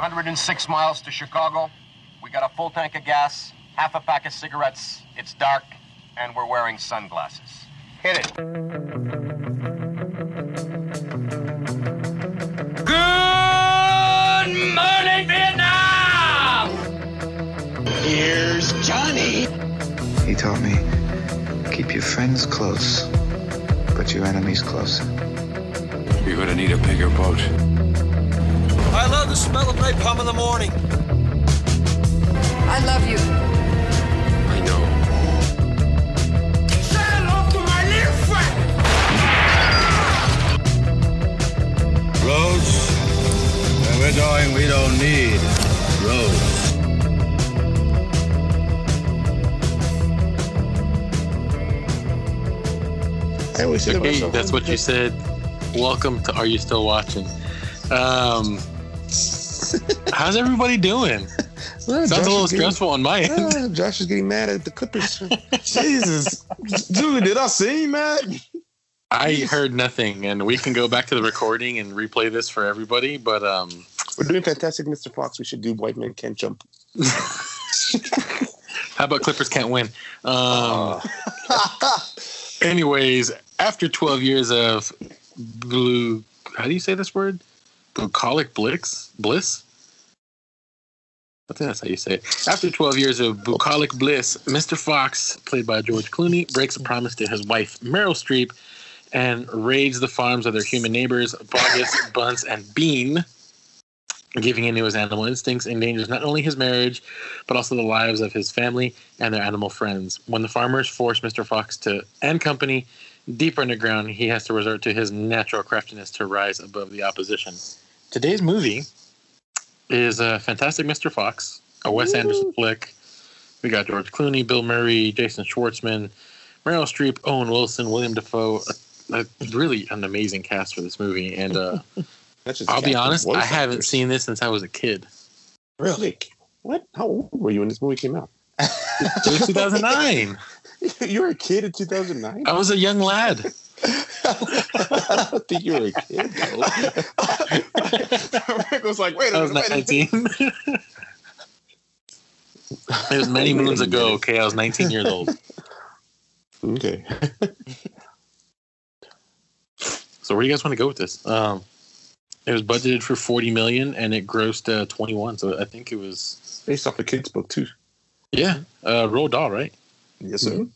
106 miles to Chicago. We got a full tank of gas, half a pack of cigarettes. It's dark, and we're wearing sunglasses. Hit it. Good morning, Vietnam! Here's Johnny. He taught me keep your friends close, but your enemies closer. You're gonna need a bigger boat. I love the smell of napalm in the morning. I love you. I know. Say hello to my little friend! Roads? Where we're going, we don't need roads. I always say to Okay, myself, that's what you said. Welcome to Are You Still Watching? Um, how's everybody doing? Well, Sounds Josh a little is getting- stressful on my end. Ah, Josh is getting mad at the Clippers. Jesus, Julie, did I see you, man? I heard nothing, and we can go back to the recording and replay this for everybody. But um, We're doing fantastic, Mr. Fox. We should do White Men Can't Jump. how about Clippers can't win? Um, Uh, anyways, after 12 years of blue, how do you say this word? Bucolic bliss? Bliss? I think that's how you say it. After 12 years of bucolic bliss, Mr. Fox, played by George Clooney, breaks a promise to his wife, Meryl Streep, and raids the farms of their human neighbors, Boggis, Bunce, and Bean. Giving in to his animal instincts endangers not only his marriage, but also the lives of his family and their animal friends. When the farmers force Mr. Fox to and company deep underground, he has to resort to his natural craftiness to rise above the opposition. Today's movie is uh, Fantastic Mr. Fox, a Wes Anderson flick. We got George Clooney, Bill Murray, Jason Schwartzman, Meryl Streep, Owen Wilson, William Dafoe. A, a really an amazing cast for this movie, and uh, that's just I'll be honest, I haven't actors. seen this since I was a kid. Really? What? How old were you when this movie came out? It was 2009. you were a kid in 2009? I was a young lad. I don't think you were a kid, though. Rick was like, wait I a was minute. wait a minute. 19. it was many moons ago. Okay, I was 19 years old. Okay. So where do you guys want to go with this? Um, it was budgeted for 40 million and it grossed uh, 21. So I think it was Based off a kid's book, too. yeah, uh, Roald Dahl, right? Yes, sir.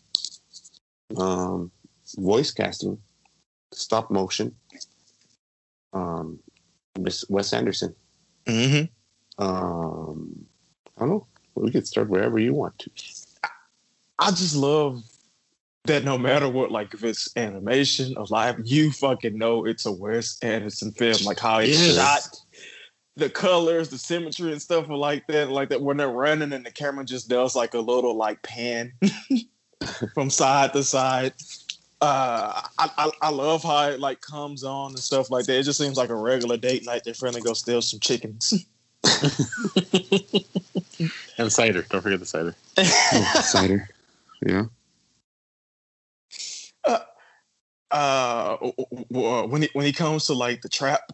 Um, voice casting, stop motion. Um, Miss Wes Anderson. Mm-hmm. Um, I don't know. We could start wherever you want to. I just love that no matter what, like if it's animation or live, you fucking know it's a Wes Anderson film. Like how it's Yes. shot, the colors, the symmetry, and stuff like that. Like that when they're running and the camera just does like a little like pan from side to side. Uh, I, I I love how it like comes on and stuff like that. It just seems like a regular date night. They're friendly go steal some chickens. And cider. Don't forget the cider. Cider. Yeah. uh w- w- when he when he comes to like the trap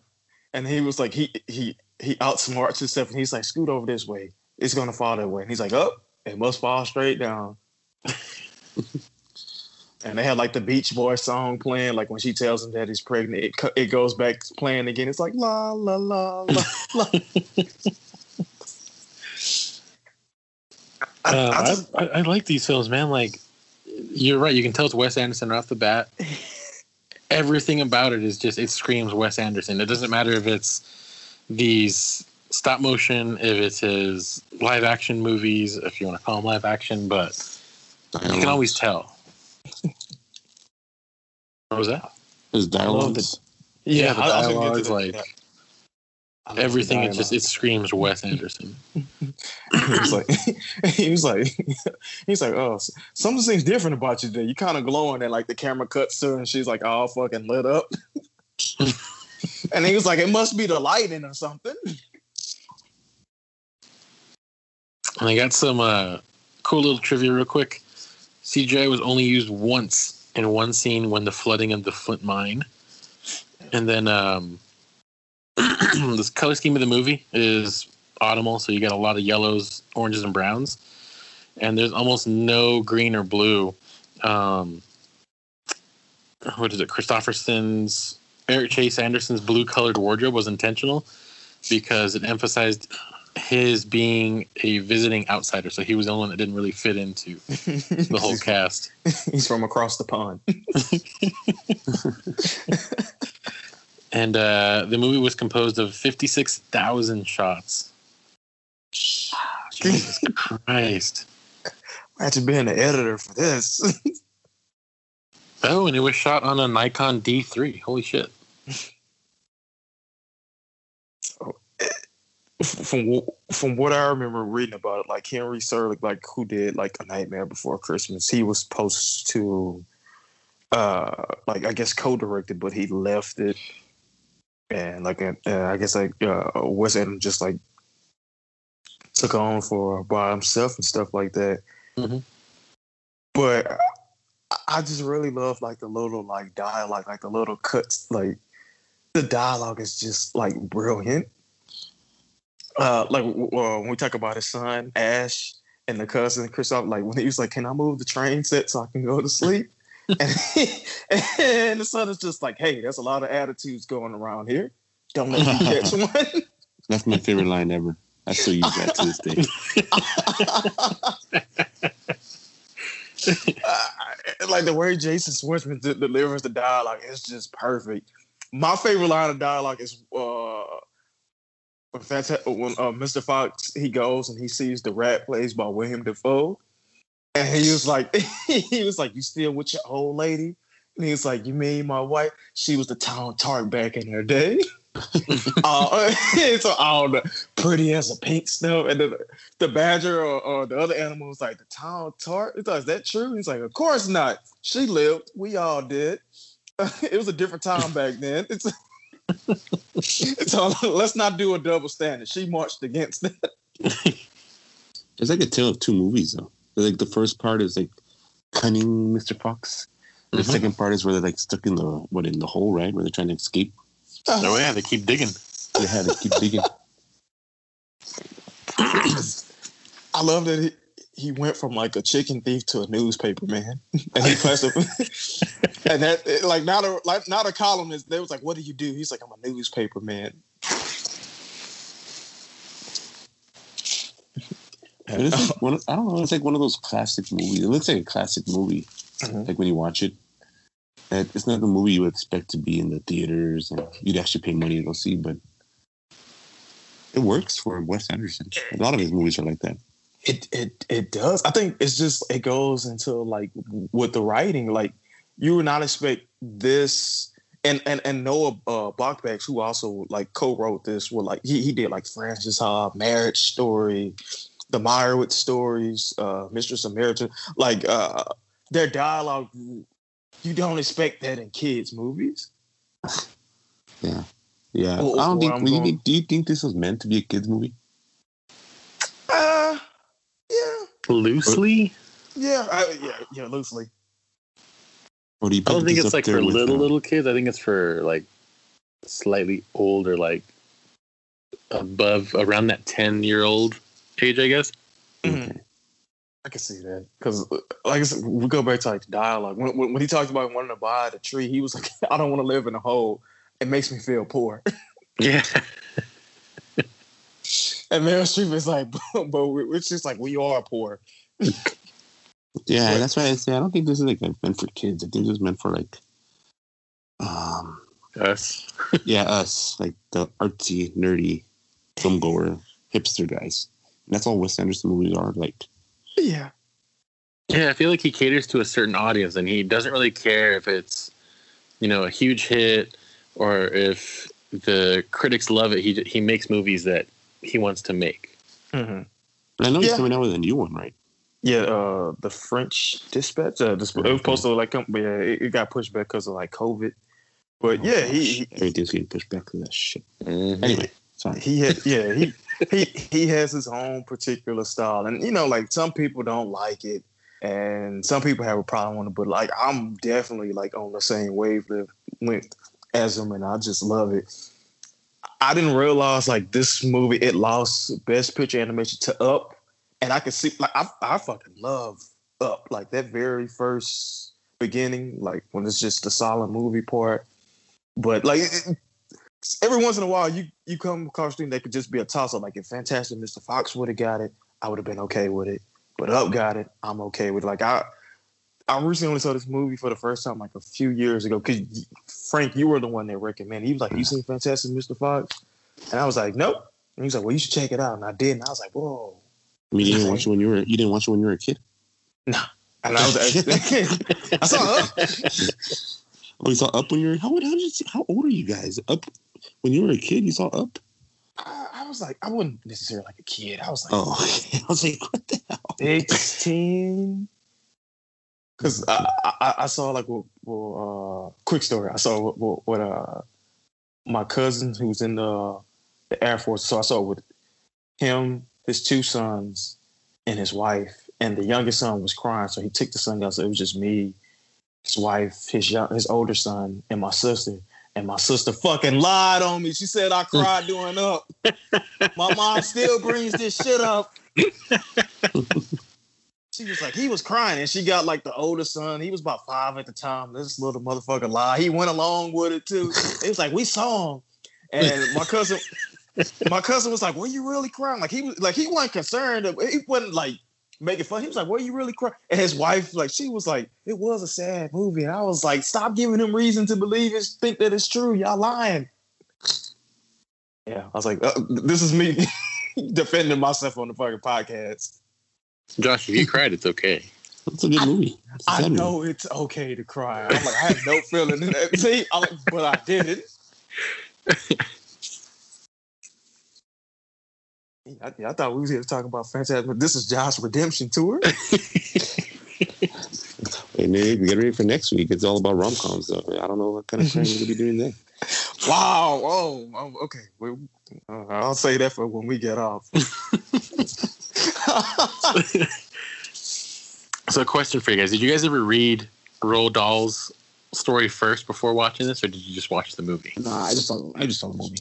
and he was like he he he outsmarts himself and he's like scoot over this way it's gonna fall that way and he's like up it must fall straight down and they had like the beach boy song playing like when she tells him that he's pregnant it, it goes back playing again it's like la la la la la I- Uh, I I, just- I, I like these films, man. Like, you're right. You can tell it's Wes Anderson right off the bat. Everything about it is just it screams Wes Anderson. It doesn't matter if it's these stop motion, if it's his live action movies, if you want to call them live action, but you can always tell. What was that? His I love dialogues. yeah, the I- I was gonna get dialogues, to like Yeah. I love everything. It just it screams Wes Anderson. he was like, he was like, he's like, oh, something seems different about you today. You kind of glowing, and like the camera cuts to her, and she's like all fucking lit up. and he was like, it must be the lighting or something. And I got some uh, cool little trivia real quick. CGI was only used once in one scene when the flooding of the Flint mine. And then um, this color scheme of the movie is autumnal, so you get a lot of yellows, oranges, and browns, and there's almost no green or blue. Um, what is it? Kristofferson's Eric Chase Anderson's blue colored wardrobe was intentional because it emphasized his being a visiting outsider. So he was the only one that didn't really fit into the whole cast. He's from across the pond. and uh, the movie was composed of 56,000 shots. Jesus Christ. Imagine being an editor for this. oh, and it was shot on a Nikon D3. Holy shit. from from what I remember reading about it, like Henry Selick, like who did like A Nightmare Before Christmas, he was supposed to, uh, like I guess co-directed, but he left it, and like uh, I guess like uh, Wes Anderson just like took on for by himself and stuff like that. Mm-hmm. But I just really love like the little like dialogue, like the little cuts, like the dialogue is just like brilliant uh, like uh, when we talk about his son Ash and the cousin Christoph, like when he was like, "Can I move the train set so I can go to sleep?" and, he, and the son is just like, "Hey, there's a lot of attitudes going around here. Don't let me catch one." That's my favorite line ever. I still use that to this day. uh, like the way Jason Schwartzman delivers the dialogue is just perfect. My favorite line of dialogue is uh, when, when uh, Mr. Fox he goes and he sees the rat plays by William Dafoe, and he was like, he was like, "You still with your old lady?" And he was like, "You mean my wife? She was the town tart back in her day." uh, so all the pretty as a pink stuff, and the, the badger or, or, the other animal was like the town tart. He's like, "Is that true?" He's like, "Of course not. She lived. We all did. it was a different time back then." It's so let's not do a double standard. She marched against that. it's like a tale of two movies, though. Like the first part is like cunning Mr. Fox. The mm-hmm. second part is where they're like stuck in the what in the hole, right? Where they're trying to escape. Oh yeah, they keep digging. They had to keep digging. I love that he, he went from like a chicken thief to a newspaper man, and he passed up. and that like not a like not a columnist. They was like, "What do you do?" He's like, "I'm a newspaper man." like one, I don't know. It's like one of those classic movies. It looks like a classic movie. Mm-hmm. Like when you watch it, it's not the movie you would expect to be in the theaters and you'd actually pay money to go see. But it works for Wes Anderson. A lot of his movies are like that. It it it does. I think it's just it goes into like with the writing. Like you would not expect this. And and and Noah uh, Baumbach, who also like co-wrote this, well, like he he did like Frances Ha, Marriage Story, the Meyerowitz stories, uh, Mistress America. Like uh, their dialogue, you don't expect that in kids' movies. Yeah, yeah. I don't think. Do you think, do you think this was meant to be a kids' movie? Uh, yeah. Loosely. Yeah, I, yeah, yeah, loosely. Or do you I don't think it's like for little little kids. I think it's for like slightly older, like above around that ten year old age, I guess. Mm-hmm. I can see that because, like I said, we go back to like dialogue. When, when, when he talked about wanting to buy the tree, he was like, "I don't want to live in a hole. It makes me feel poor." Yeah. and Meryl Streep is like, "But it's just like we are poor." Yeah, that's why I say I don't think this is like meant for kids. I think this is meant for like um us. yeah, us. Like the artsy, nerdy, film goer, hipster guys. And that's all Wes Anderson movies are like. Yeah. Yeah, I feel like he caters to a certain audience and he doesn't really care if it's, you know, a huge hit or if the critics love it. He he makes movies that he wants to make. Mm-hmm. But I know he's yeah. coming out with a new one, right? Yeah, uh, the French Dispatch. Uh, this, it was supposed to like come, but yeah, it, it got pushed back because of like COVID. But oh, yeah, he, he everything's getting pushed back because that shit. Mm-hmm. Anyway, sorry. He had, yeah, he he he has his own particular style, and you know, like some people don't like it, and some people have a problem with it. But like, I'm definitely like on the same wavelength as him, and I just love it. I didn't realize like this movie it lost best picture animation to Up, and I could see like I I fucking love Up like that very first beginning like when it's just the solid movie part, but like. It, every once in a while, you you come across things that could just be a toss up. Like if Fantastic Mr. Fox would have got it, I would have been okay with it. But Up got it, I'm okay with. It. Like I, I recently only saw this movie for the first time like a few years ago. Cause Frank, you were the one that recommended. He was like, "You seen Fantastic Mr. Fox?" And I was like, "Nope." And he was like, "Well, you should check it out." And I did. And I was like, "Whoa." I mean, you didn't watch it when you were you didn't watch it when you were a kid. No. And I was I saw Up. Oh, you saw Up when you were how old? How, did you see, how old are you guys? Up when you were a kid, you saw Up. I, I was like, I wasn't necessarily like a kid. I was like, Oh, I was like, what the hell? 16 because I, I I saw like well, well uh quick story. I saw what, what, what uh my cousin who's in the the air force so i saw with him his two sons and his wife. And the youngest son was crying so he took the son out so it was just me his wife his young his older son and my sister. And my sister fucking lied on me. She said i cried doing up. My mom still brings this shit up she was like, he was crying, and she got like the older son. He was about five at the time. This little motherfucker lie. He went along with it too. It was like we saw him, and my cousin, my cousin was like, "Were you really crying?" Like he was like he wasn't concerned. He wasn't like making fun. He was like, "Were you really crying?" And his wife, like, she was like, "It was a sad movie." And I was like, "Stop giving him reason to believe it. Think that it's true. Y'all lying." Yeah, I was like, uh, "This is me defending myself on the fucking podcast." Josh, if you cried, it's okay. It's a good movie. It's a I sad know it's okay to cry. I'm like, I had no feeling in that. See, I'm like, but I did it. I, I thought we was here to talk about Fantastic. but This is Josh's redemption tour. Hey, Nick, get ready for next week. It's all about rom coms, though. I don't know what kind of crime you're gonna be doing there. wow. Oh, oh, okay. We, uh, I'll say that for when we get off. So, a question for you guys: Did you guys ever read Roald Dahl's story first before watching this, or did you just watch the movie? Nah, I just saw. I just saw the movie.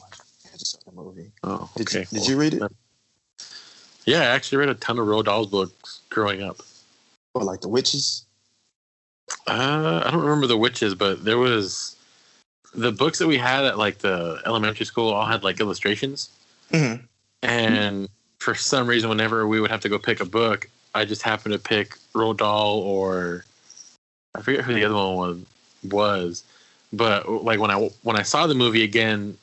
I just saw the movie. Oh, Did, okay. you, did you read it? Yeah, I actually read a ton of Roald Dahl's books growing up. Or like the witches? Uh, I don't remember the witches, but there was the books that we had at like the elementary school all had like illustrations, Mhm. and for some reason, whenever we would have to go pick a book, I just happened to pick Roald Dahl or I forget who the other one was. Was, but like when I when I saw the movie again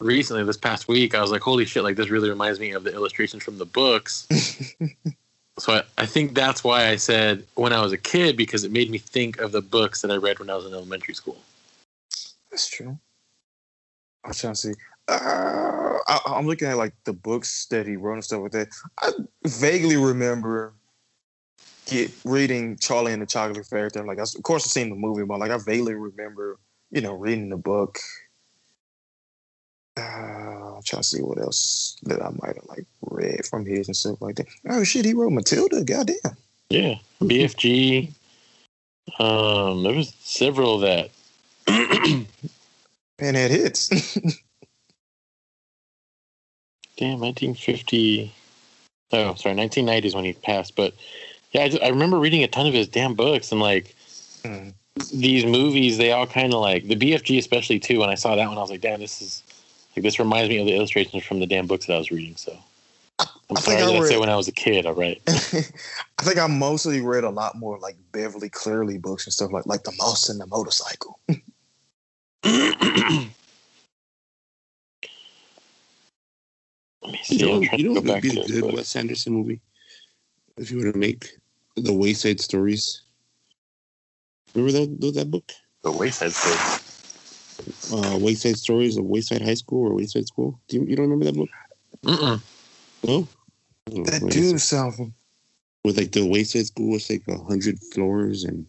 recently this past week, I was like, holy shit! Like this really reminds me of the illustrations from the books. So I, I think that's why I said when I was a kid because it made me think of the books that I read when I was in elementary school. That's true. I'm trying to see. Uh, I, I'm looking at like the books that he wrote and stuff like that. I vaguely remember get reading Charlie and the Chocolate Factory. Like, I, of course, I've seen the movie, but like I vaguely remember, you know, reading the book. Uh, I'm trying to see what else that I might have like read from his and stuff like that. Oh shit, he wrote Matilda. Goddamn. Yeah, BFG. Um, there was several of that. And had hits. Damn, 1950. Oh, sorry, 1990 is when he passed. But yeah, I, just, I remember reading a ton of his damn books and like Mm. these movies. They all kind of like the BFG, especially too. When I saw that one, I was like, damn, this is like this reminds me of the illustrations from the damn books that I was reading. So I'm I sorry think I that I read- said when I was a kid. All right. I think I mostly read a lot more like Beverly Cleary books and stuff like like the Mouse and the Motorcycle. Let me see. You know, I'm you know to what would be a good but- Wes Anderson movie? If you were to make the Wayside Stories. Remember that that, that book? The Wayside Story. Uh, Wayside Stories of Wayside High School or Wayside School. Do you, you don't remember that book? Mm-mm. No. Oh, That do guess sound with like the Wayside School, it's like a hundred floors and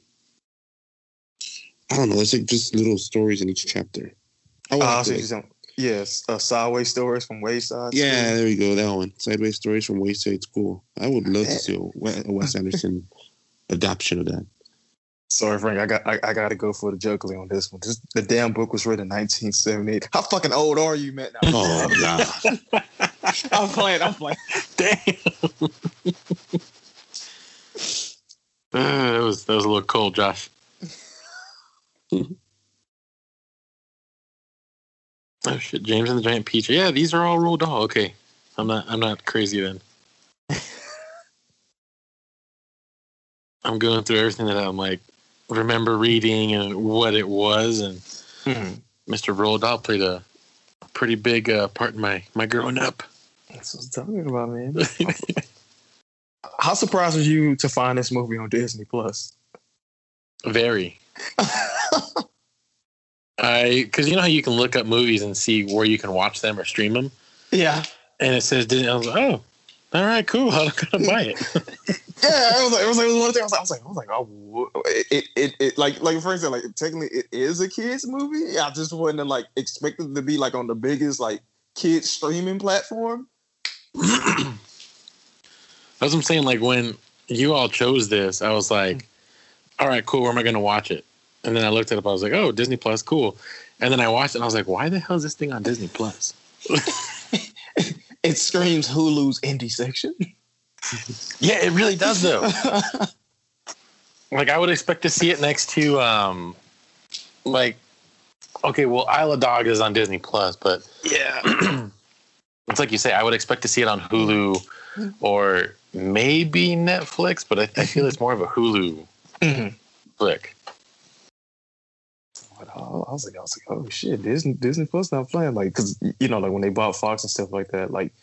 I don't know. It's like just little stories in each chapter. I would Oh, have I to, see what like- you're saying. Yes, uh, Sideways Stories from Wayside. yeah, there we go. That one. Sideways Stories from Wayside School. I would love to see a a Wes Anderson adaptation of that. Sorry, Frank. I got I, I got to go for the juggling on this one. This, the damn book was written in 1978. How fucking old are you, man? No, Oh god. I'm playing. I'm playing. Damn. Uh, that was that was a little cold, Josh. Oh shit, James and the Giant Peach. Yeah, these are all Roald Dahl. Okay, I'm not I'm not crazy then. I'm going through everything that I'm like remember reading and what it was, and Mr. Roald Dahl played a pretty big uh, part in my my growing up. That's what I'm talking about, man. How surprised was you to find this movie on Disney Plus? Very. I because you know how you can look up movies and see where you can watch them or stream them, Yeah. and it says Disney. I was like, oh, all right, cool. I'm gonna buy it. Yeah, it was like it was like one thing. I was like, I was like, I was like, oh, it, it, it, like, like for instance, like technically it is a kids movie. I just wasn't like expected to be like on the biggest like kids streaming platform. That's what I'm saying. Like when you all chose this, I was like, all right, cool. Where am I gonna watch it? And then I looked it up. I was like, oh, Disney Plus, cool. And then I watched it. and I was like, why the hell is this thing on Disney Plus? It screams Hulu's indie section. Yeah, it really does though. like I would expect to see it next to um like okay, well Isle of Dog is on Disney Plus, but yeah. it's like you say, I would expect to see it on Hulu or maybe Netflix, but I, I feel it's more of a Hulu Mhm. flick. But, uh, I was like, I was like, oh shit, Disney Disney Plus not playing like because you know like when they bought Fox and stuff like that, like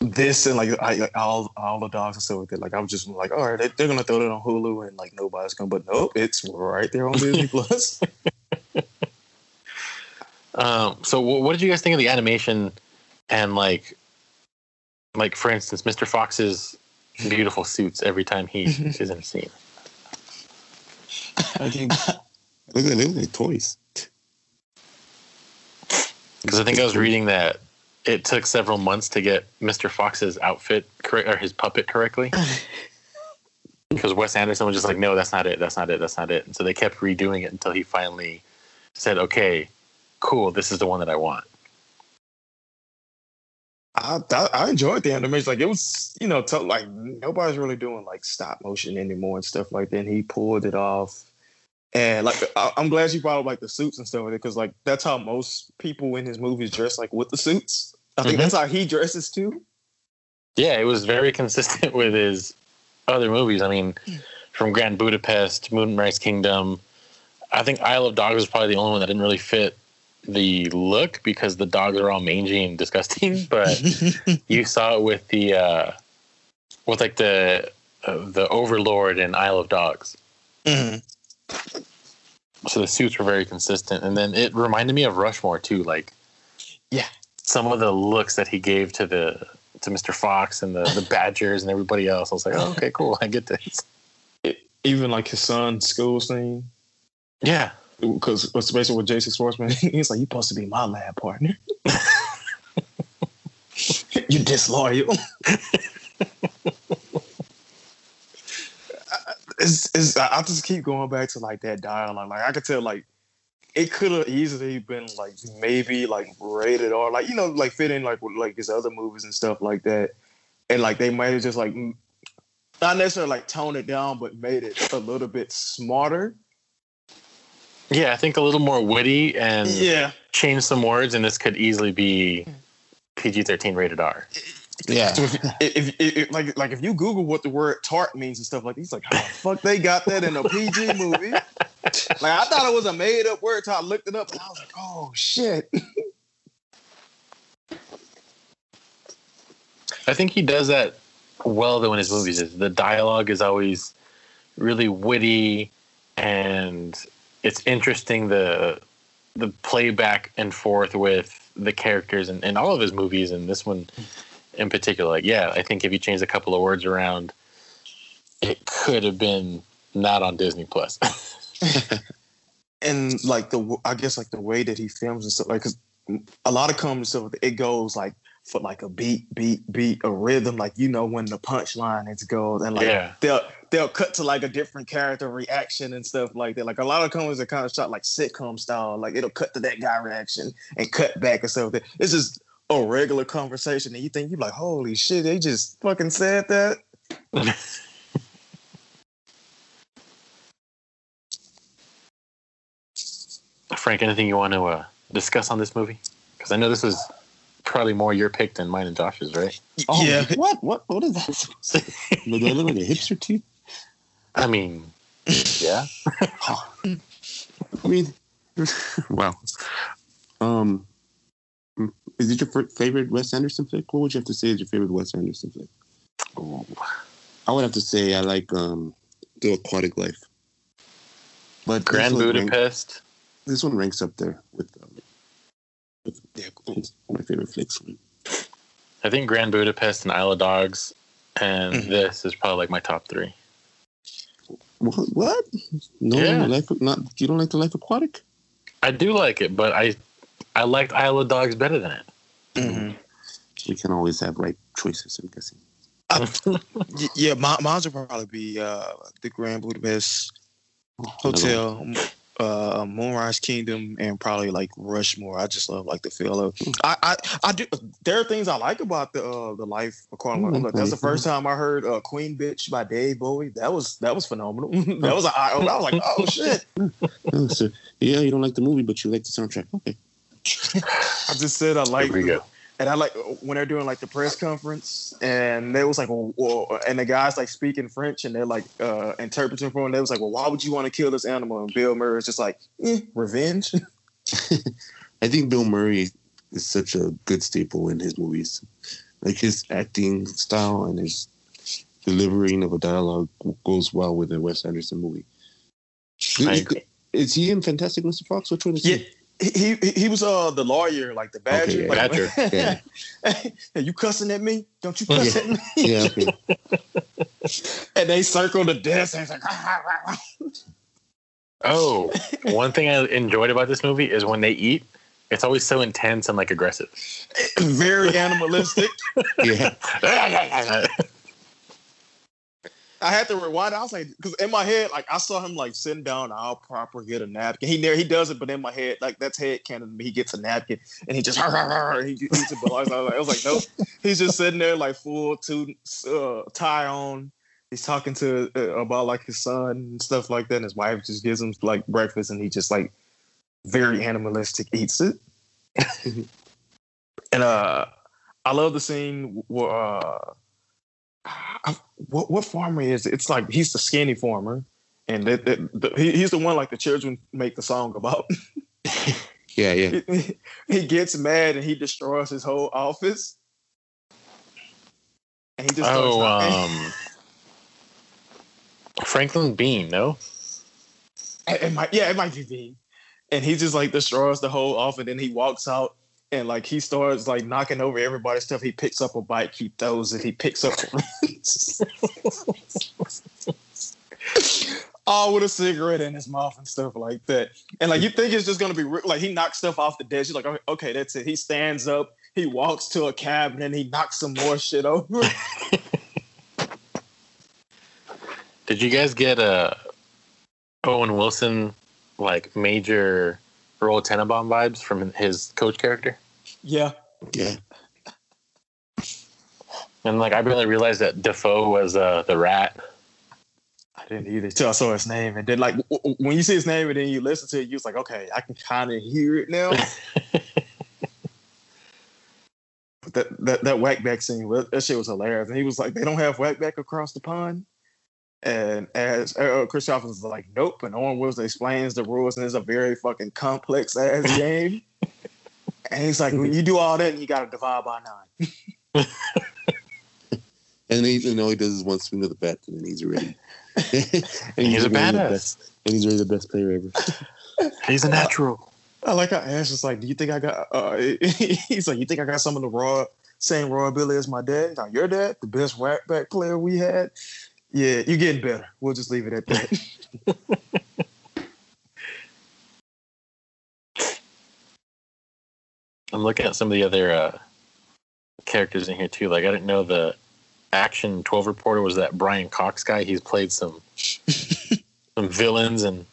this and like, I, like all all the dogs and stuff like that. Like I was just like, all right, they, they're gonna throw it on Hulu and like nobody's gonna, but nope, it's right there on Disney Plus. Um, so what did you guys think of the animation and like like for instance, Mr. Fox's beautiful suits every time he is in a scene? I think look at them, toys. Because I think I was reading that it took several months to get Mr. Fox's outfit correct or his puppet correctly. Because Wes Anderson was just like, no, that's not it, that's not it, that's not it. And so they kept redoing it until he finally said, okay, cool, this is the one that I want. I, I I enjoyed the animation. Like it was, you know, to, like nobody's really doing like stop motion anymore and stuff like that. And he pulled it off. And like I, I'm glad you brought up like the suits and stuff because like that's how most people in his movies dress, like with the suits. I think Mhm. that's how he dresses too. Yeah, it was very consistent with his other movies. I mean, from Grand Budapest, Moonrise Kingdom. I think Isle of Dogs was probably the only one that didn't really fit the look because the dogs are all mangy and disgusting. But you saw it with the uh, with like the uh, the Overlord in Isle of Dogs. Mhm. So the suits were very consistent, and then it reminded me of Rushmore too. Like, Yeah. some of the looks that he gave to the to Mr. Fox and the the Badgers and everybody else. I was like, oh, okay, cool, I get this. Even like his son's school scene. Yeah, Because especially with Jason Schwartzman, he's like, you're supposed to be my lab partner. you disloyal." It's, it's, I just keep going back to like that dialogue. Like I could tell, like it could have easily been like maybe like rated or like you know like fit in like with like his other movies and stuff like that, and like they might have just like not necessarily like toned it down, but made it a little bit smarter. yeah. I think a little more witty and Yeah. change some words, and this could easily be PG thirteen rated R. Yeah. So if, if, if, if like like if you Google what the word tart means and stuff like, he's like, how the fuck they got that in a PG movie? like I thought it was a made up word. So I looked it up and I was like, oh shit. I think he does that well though in his movies. Is The dialogue is always really witty and it's interesting the the play back and forth with the characters in, in all of his movies and this one in particular. Like, yeah, I think if you change a couple of words around, it could have been not on Disney Plus. And like the I guess like the way that he films and stuff like 'cause a lot of comedy stuff it goes like for like a beat, beat, beat, a rhythm, like you know when the punchline is goes, and like Yeah. they'll they'll cut to like a different character reaction and stuff like that. Like a lot of comedies are kind of shot like sitcom style, like it'll cut to that guy reaction and cut back and stuff. It's just a regular conversation, and you think you're like, holy shit, they just fucking said that. Frank, anything you want to uh, discuss on this movie? Because I know this is probably more your pick than mine and Josh's, right? Oh, yeah, What? What? What is that? supposed? Do I look like a hipster too? I mean, yeah. I mean, wow. Um, is it your fir- favorite Wes Anderson flick? What would you have to say is your favorite Wes Anderson flick? Ooh. I would have to say I like um, The Aquatic Life. But Grand this one rank- Budapest. this one ranks up there with, um, with yeah, it's one of my favorite flicks. I think Grand Budapest and Isle of Dogs, and Mhm. this is probably like my top three. What? What? No, Yeah. life not. You don't like the Life Aquatic? I do like it, but I I liked Isle of Dogs better than it. Mhm. We can always have right choices. I'm guessing. Y- yeah, my, mine would probably be uh, the Grand Budapest Hotel, uh, Moonrise Kingdom, and probably like Rushmore. I just love like the feel of. I, I, I do. There are things I like about the uh, the life of Quantum. Mm, Look, that's the mhm. first time I heard uh, Queen Bitch by Dave Bowie. That was that was phenomenal. that was a, I, I was like, oh shit. Yeah, you don't like the movie, but you like the soundtrack. Okay. I just said I like. Here we the- go. And I like when they're doing like the press conference, and they was like, well, well, and the guys like speaking French, and they're like uh, interpreting for him. They was like, well, why would you want to kill this animal? And Bill Murray is just like, eh, revenge. I think Bill Murray is such a good staple in his movies. Like his acting style and his delivering of a dialogue goes well with a Wes Anderson movie. I Is- Is he in Fantastic Mr. Fox? Which one is Yeah, he? He he, he was uh the lawyer, like the badger. yeah, like- Badger, yeah. hey, you cussing at me? Don't you cuss Yeah. at me? Yeah, okay. and they circle the desk, and it's like, Oh, one thing I enjoyed about this movie is when they eat, it's always so intense and like aggressive. very animalistic. yeah. I had to rewind. I was like, because in my head, like I saw him like sitting down, all proper, get a napkin. He never he does it, but in my head, like that's head canon. He gets a napkin and he just he eats it. But I was like, I was like, nope. He's just sitting there like full to uh, tie on. He's talking to uh, about like his son and stuff like that. And his wife just gives him like breakfast, and he just like very animalistic eats it. and uh, I love the scene where. Uh, I, what what farmer is it? It's like he's the skinny farmer, and it, it, the, he, he's the one like the children make the song about. Yeah, yeah. he, he gets mad and he destroys his whole office, and he just Oh, starts- um, Franklin Bean, no? it, it might yeah it might be Bean, and he just like destroys the whole office, and then he walks out. And like he starts like knocking over everybody's stuff. He picks up a bike, he throws it, he picks up all with a cigarette in his mouth and stuff like that. And like you think it's just gonna be re- like he knocks stuff off the desk. You're like, okay, okay, that's it. He stands up, he walks to a cabinet, and he knocks some more shit over. Did you guys get a Owen Wilson like major Royal Tenenbaum vibes from his coach character? Yeah, Yeah. And like I really realized that Dafoe was uh, the rat. I didn't either till I saw his name, and then like w- w- when you see his name and then you listen to it, you was like, okay, I can kind of hear it now. but that that that whack-bat scene, that shit was hilarious. And he was like, they don't have whack-bat across the pond. And as uh, Christopher was like, nope. And Owen Wilson explains the rules, and it's a very fucking complex ass game. And he's like, when you do all that, you got to divide by nine. And he, you know, he does his one swing of the bat, and then he's ready. and He's a already the badass. best- and he's already the best player ever. He's a natural. I like how Ash is like, do you think I got? Uh, he's like, you think I got some of the raw, same raw ability as my dad? Now your dad, the best whack-bat player we had. Yeah, you're getting better. We'll just leave it at that. I'm looking at some of the other uh, characters in here too. Like I didn't know the action 12 reporter was that Brian Cox guy. He's played some some villains and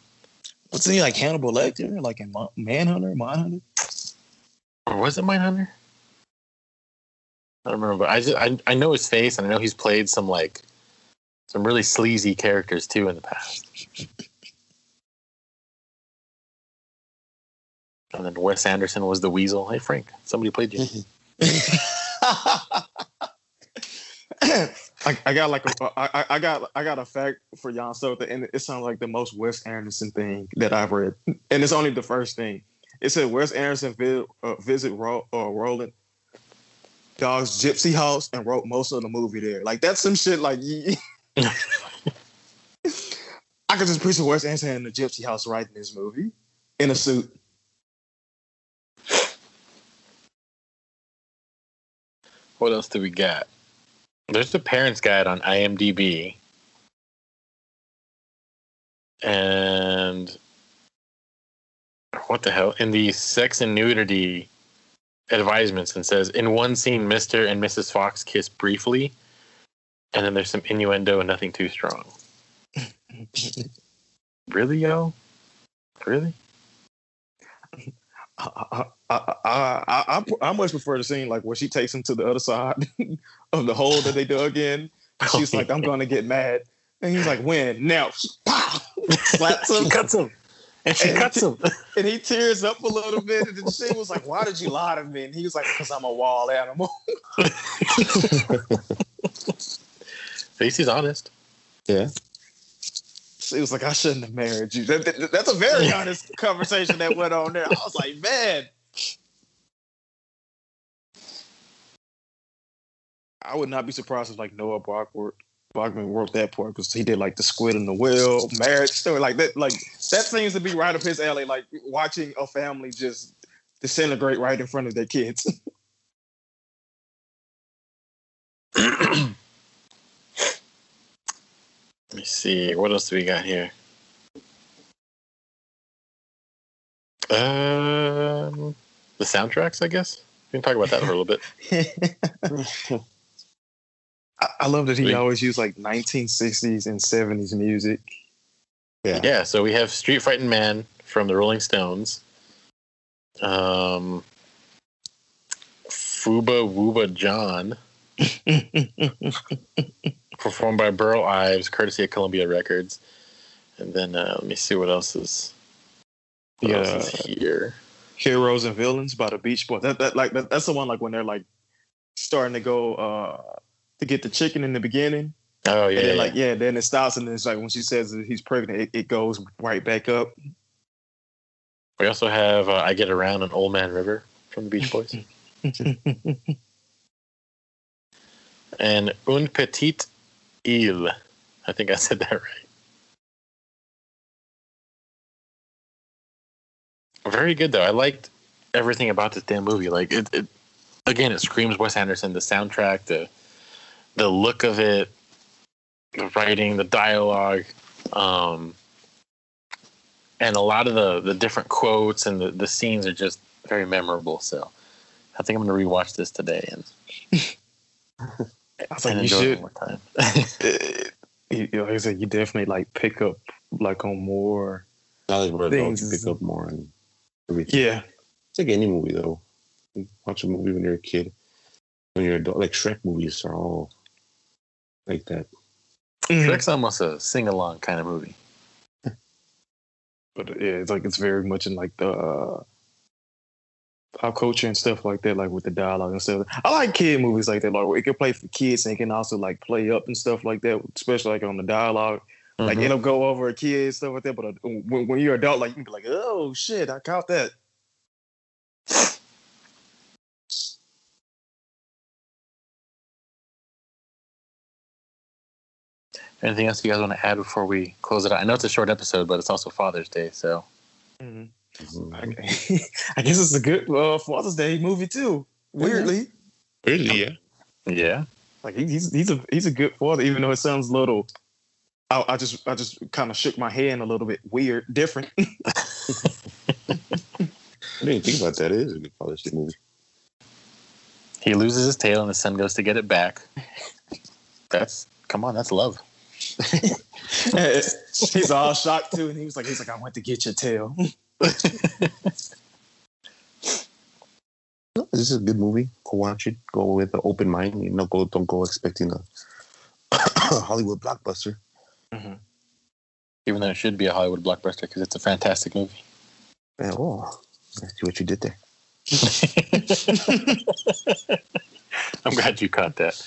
Wasn't he like Hannibal Lecter, like in Manhunter, Mindhunter? or was it Mindhunter? I don't remember, but I just I, I know his face and I know he's played some like some really sleazy characters too in the past. And then Wes Anderson was the Weasel. Hey Frank, somebody played you. I, I got like a, I, I got I got a fact for Jan Sota, and it sounds like the most Wes Anderson thing that I've read, and it's only the first thing. It said Wes Anderson vi- uh, visit Ro- uh, Roald Dahl's Gypsy House and wrote most of the movie there. Like that's some shit. Like I could just picture Wes Anderson in the Gypsy House writing this movie in a suit. What else do we got? There's the parents guide on IMDb. And what the hell? In the sex and nudity advisements, and says in one scene, Mr. and Mrs. Fox kiss briefly, and then there's some innuendo and nothing too strong. really, yo? Really? I, I, I, I, I, I much prefer the scene like where she takes him to the other side of the hole that they dug in. She's like, "I'm gonna get mad," and he's like, "When now?" Slaps him, She cuts him. And she And- cuts him. and he tears up a little bit. And then she was like, "Why did you lie to me?" And he was like, "Because I'm a wild animal." At least he's honest. Yeah. She was like, "I shouldn't have married you." That- that- that's a very honest conversation that went on there. I was like, "Man." I would not be surprised if like Noah Bachman, Bachman wrote that part because he did like the squid and the whale, marriage story, like that. Like that seems to be right up his alley. Like watching a family just disintegrate right in front of their kids. Let me see. What else do we got here? Um, the soundtracks, I guess. We can talk about that for a little bit. I, I love that he Sweet. always used like 1960s and 70s music. Yeah. Yeah, so we have Street Fighting Man from the Rolling Stones. Um, Fooba Wooba John, performed by Burl Ives, courtesy of Columbia Records. And then uh, let me see what else is, what Yeah. else is here. Heroes and Villains by the Beach Boys. That, that like that, that's the one like when they're like starting to go uh to get the chicken in the beginning. Oh yeah, and then yeah. like yeah, then it stops and then it's like when she says he's pregnant, it, it goes right back up. we also have uh, I Get Around on Old Man River from the Beach Boys. and Un Petit Ile. I think I said that right. Very good though. I liked everything about this damn movie. Like it, it again, it screams Wes Anderson. The soundtrack, the the look of it, the writing, the dialogue, um, and a lot of the the different quotes and the, the scenes are just very memorable. So I think I'm going to rewatch this today and I was like, and you should. one more time. You, you know, like I said, you definitely like pick up like on more. Now that we're adults, Things- you pick up more and everything. Yeah, It's like any movie though. You watch a movie when you're a kid. When you're adult, like Shrek movies are all like that. Mhm. Shrek's almost a sing along kind of movie. but yeah, it's like it's very much in like the uh, pop culture and stuff like that, like with the dialogue and stuff. I like kid movies like that, like where it can play for kids and it can also like play up and stuff like that, especially like on the dialogue. Like Mhm. it'll go over a kid and stuff like that. But uh, when, when you're adult, like you can be like, oh shit, I caught that. Anything else you guys want to add before we close it out? I know it's a short episode, but it's also Father's Day, so Mhm. Mhm. I, I guess it's a good uh, Father's Day movie too. Weirdly, Weirdly, Yeah. yeah. like he- he's he's a he's a good father, even though it sounds a little. I, I just I just kind of shook my hand a little bit weird, different. I didn't think about that. It is a good Father's Day movie. He loses his tail and the son goes to get it back. That's come on, that's love. he's all shocked too, and he was like, "He's like, I went to get your tail." No, this is a good movie. Go watch it. Go with an open mind. You know, go don't go expecting a Hollywood blockbuster. Even though it should be a Hollywood blockbuster because it's a fantastic movie. Yeah, oh, I see what you did there. I'm glad you caught that.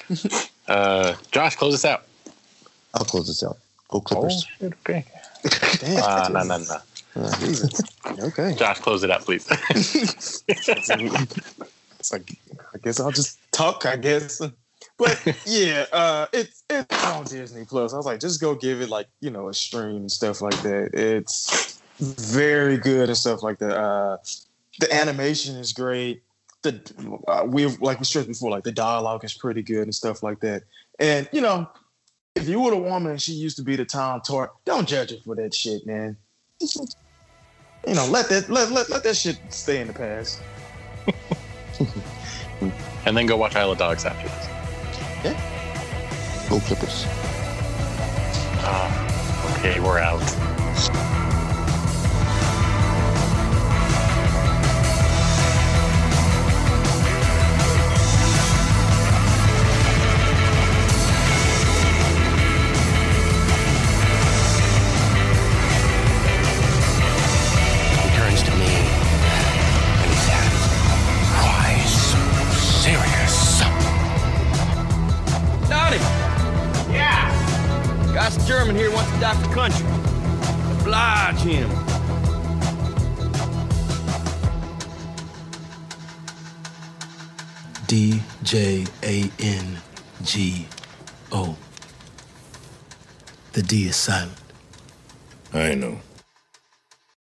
Uh, Josh, close us out. I'll close this out. Go Clippers. Oh, okay. Damn. Uh, no, no, no. Uh, Jesus. okay. Josh, close it up, please. It's like I guess I'll just talk. I guess, but yeah, uh, it's it's on Disney Plus. I was like, just go give it like you know a stream and stuff like that. It's very good and stuff like that. Uh, the animation is great. The uh, we like we stressed before, like the dialogue is pretty good and stuff like that. And you know, if you were a woman and she used to be the town tour, don't judge her for that shit, man. You know, let that let, let, let that shit stay in the past. and then go watch Isle of Dogs after this. Yeah. Go Clippers. Oh, okay, we're out. Got some German here wants to die for country. Oblige him. D J A N G O. The D is silent. I know.